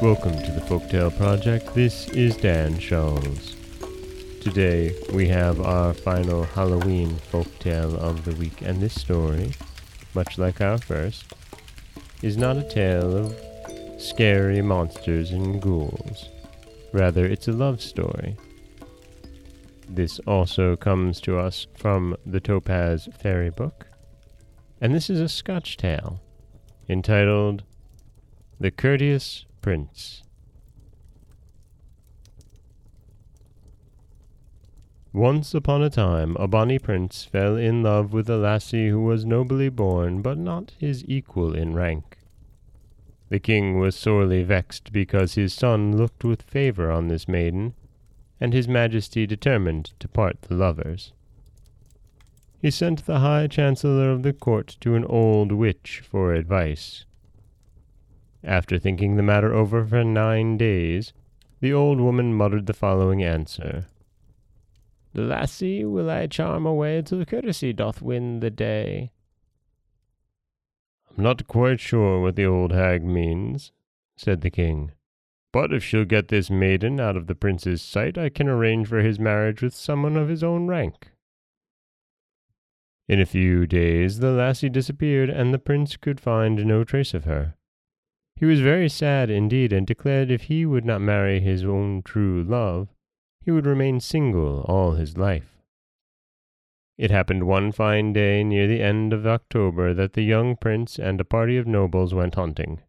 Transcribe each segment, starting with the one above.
Welcome to the Folktale Project. This is Dan Scholes. Today we have our final Halloween folktale of the week, and this story, much like our first, is not a tale of scary monsters and ghouls. Rather, it's a love story. This also comes to us from the Topaz Fairy Book, and this is a Scotch tale entitled The Courteous Prince. Once upon a time a bonny prince fell in love with a lassie who was nobly born, but not his equal in rank. The king was sorely vexed because his son looked with favour on this maiden, and his majesty determined to part the lovers. He sent the high chancellor of the court to an old witch for advice. After thinking the matter over for nine days, the old woman muttered the following answer. The lassie will I charm away till courtesy doth win the day. I'm not quite sure what the old hag means, said the king. But if she'll get this maiden out of the prince's sight, I can arrange for his marriage with someone of his own rank. In a few days the lassie disappeared, and the prince could find no trace of her. He was very sad indeed, and declared if he would not marry his own true love, he would remain single all his life. It happened one fine day near the end of October that the young prince and a party of nobles went hunting.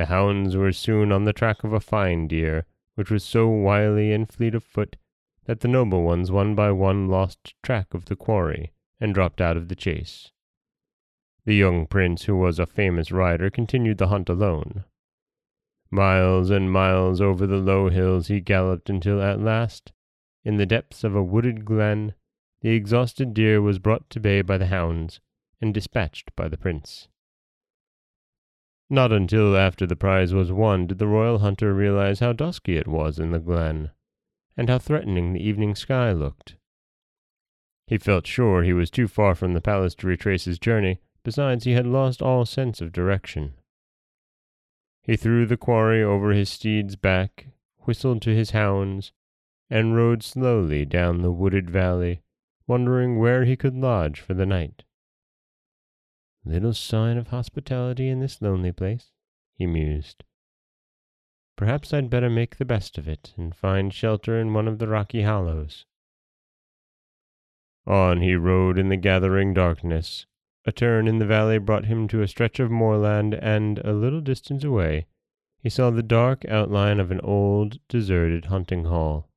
The hounds were soon on the track of a fine deer, which was so wily and fleet of foot that the noble ones one by one lost track of the quarry and dropped out of the chase. The young prince, who was a famous rider, continued the hunt alone. Miles and miles over the low hills he galloped until at last, in the depths of a wooded glen, the exhausted deer was brought to bay by the hounds and dispatched by the prince. Not until after the prize was won did the royal hunter realize how dusky it was in the glen, and how threatening the evening sky looked. He felt sure he was too far from the palace to retrace his journey, besides he had lost all sense of direction. He threw the quarry over his steed's back, whistled to his hounds, and rode slowly down the wooded valley wondering where he could lodge for the night. Little sign of hospitality in this lonely place, he mused. Perhaps I'd better make the best of it and find shelter in one of the rocky hollows. On he rode in the gathering darkness. A turn in the valley brought him to a stretch of moorland, and a little distance away he saw the dark outline of an old, deserted hunting hall.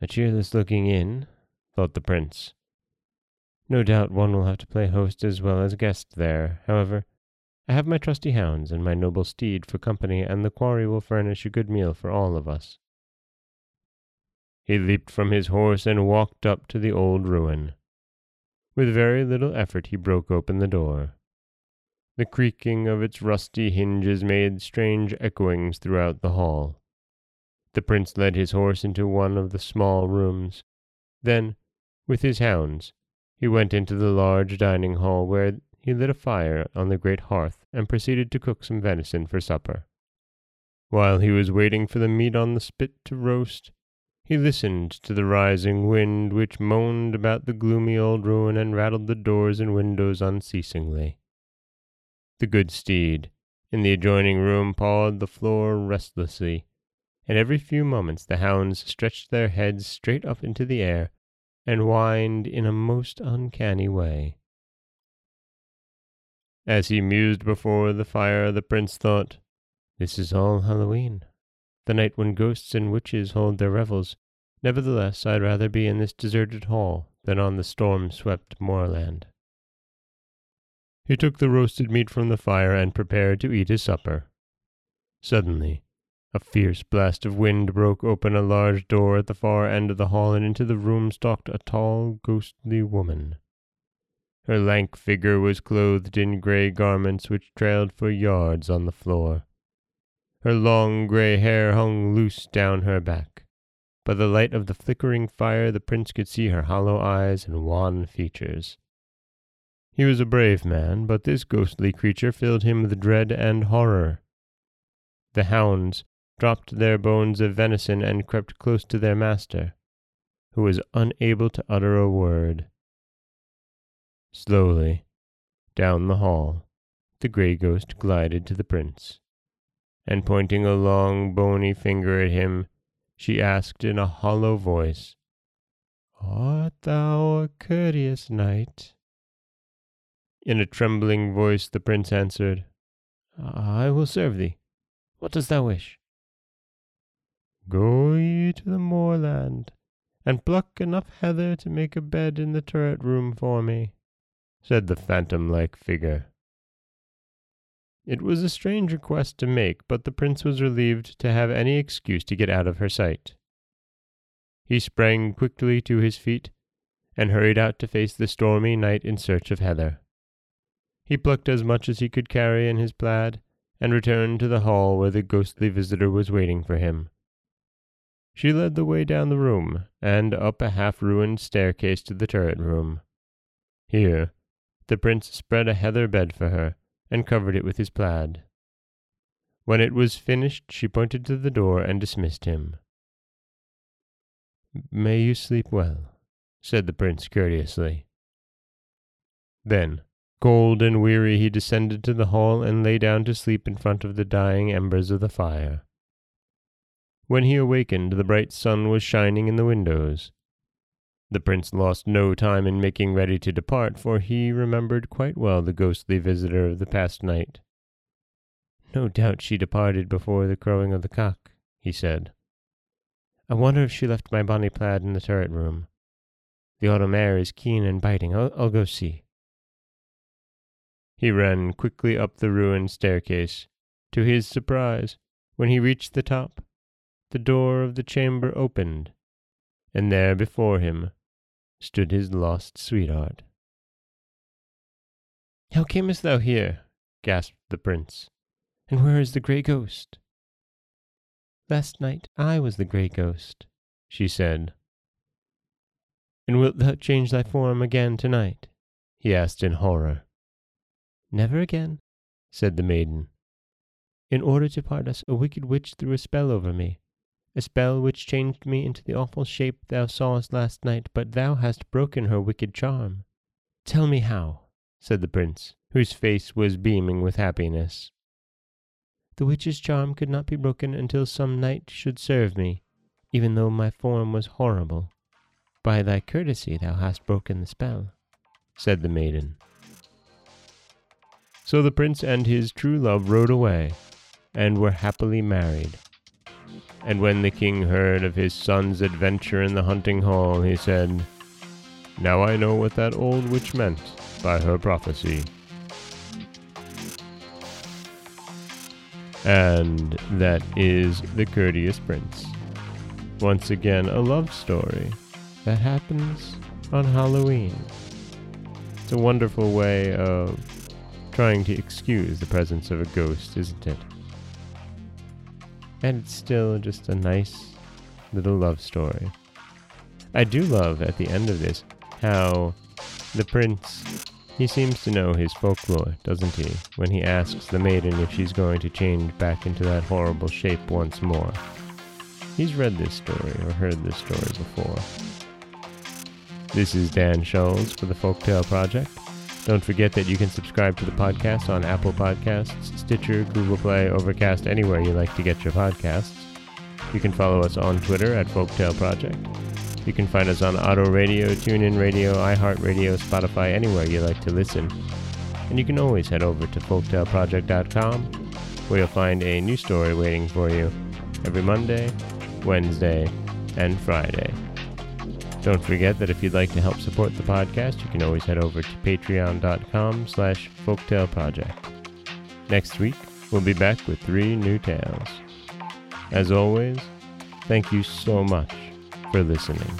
A cheerless looking inn, thought the prince. No doubt one will have to play host as well as guest there. However, I have my trusty hounds and my noble steed for company, and the quarry will furnish a good meal for all of us. He leaped from his horse and walked up to the old ruin. With very little effort he broke open the door. The creaking of its rusty hinges made strange echoings throughout the hall. The prince led his horse into one of the small rooms. Then with his hounds, he went into the large dining hall where he lit a fire on the great hearth and proceeded to cook some venison for supper. While he was waiting for the meat on the spit to roast, he listened to the rising wind which moaned about the gloomy old ruin and rattled the doors and windows unceasingly. The good steed, in the adjoining room, pawed the floor restlessly, and every few moments the hounds stretched their heads straight up into the air and whined in a most uncanny way. As he mused before the fire, the prince thought, This is all Halloween, the night when ghosts and witches hold their revels. Nevertheless, I'd rather be in this deserted hall than on the storm-swept moorland. He took the roasted meat from the fire and prepared to eat his supper. Suddenly, a fierce blast of wind broke open a large door at the far end of the hall, and into the room stalked a tall, ghostly woman. Her lank figure was clothed in grey garments which trailed for yards on the floor. Her long grey hair hung loose down her back. By the light of the flickering fire, the prince could see her hollow eyes and wan features. He was a brave man, but this ghostly creature filled him with dread and horror. The hounds dropped their bones of venison and crept close to their master, who was unable to utter a word. Slowly, down the hall, the grey ghost glided to the prince, and pointing a long bony finger at him, she asked in a hollow voice, Art thou a courteous knight? In a trembling voice the prince answered, I will serve thee. What dost thou wish? Go ye to the moorland, and pluck enough heather to make a bed in the turret room for me, said the phantom-like figure. It was a strange request to make, but the prince was relieved to have any excuse to get out of her sight. He sprang quickly to his feet and hurried out to face the stormy night in search of heather. He plucked as much as he could carry in his plaid and returned to the hall where the ghostly visitor was waiting for him. She led the way down the room and up a half-ruined staircase to the turret room. Here, the prince spread a heather bed for her and covered it with his plaid. When it was finished, she pointed to the door and dismissed him. May you sleep well, said the prince courteously. Then, cold and weary, he descended to the hall and lay down to sleep in front of the dying embers of the fire. When he awakened, the bright sun was shining in the windows. The prince lost no time in making ready to depart, for he remembered quite well the ghostly visitor of the past night. No doubt she departed before the crowing of the cock, he said. I wonder if she left my bonny plaid in the turret room. The autumn air is keen and biting. I'll, I'll go see. He ran quickly up the ruined staircase. To his surprise, when he reached the top, the door of the chamber opened, and there before him stood his lost sweetheart. How camest thou here? gasped the prince. And where is the grey ghost? Last night I was the grey ghost, she said. And wilt thou change thy form again tonight? he asked in horror. Never again, said the maiden. In order to part us, a wicked witch threw a spell over me, a spell which changed me into the awful shape thou sawest last night, but thou hast broken her wicked charm. Tell me how, said the prince, whose face was beaming with happiness. The witch's charm could not be broken until some knight should serve me, even though my form was horrible. By thy courtesy thou hast broken the spell, said the maiden. So the prince and his true love rode away, and were happily married. And when the king heard of his son's adventure in the hunting hall, he said, Now I know what that old witch meant by her prophecy. And that is The Courteous Prince. Once again, a love story that happens on Halloween. It's a wonderful way of trying to excuse the presence of a ghost, isn't it? And it's still just a nice little love story. I do love at the end of this how the prince he seems to know his folklore, doesn't he, when he asks the maiden if she's going to change back into that horrible shape once more. He's read this story or heard this story before. This is Dan Scholes for the Folktale Project. Don't forget that you can subscribe to the podcast on Apple Podcasts, Stitcher, Google Play, Overcast, anywhere you like to get your podcasts. You can follow us on Twitter at Folktale Project. You can find us on Otto Radio, TuneIn Radio, iHeartRadio, Spotify, anywhere you like to listen. And you can always head over to folktaleproject.com where you'll find a new story waiting for you every Monday, Wednesday, and Friday. Don't forget that if you'd like to help support the podcast, you can always head over to patreon.com slash folktaleproject. Next week, we'll be back with three new tales. As always, thank you so much for listening.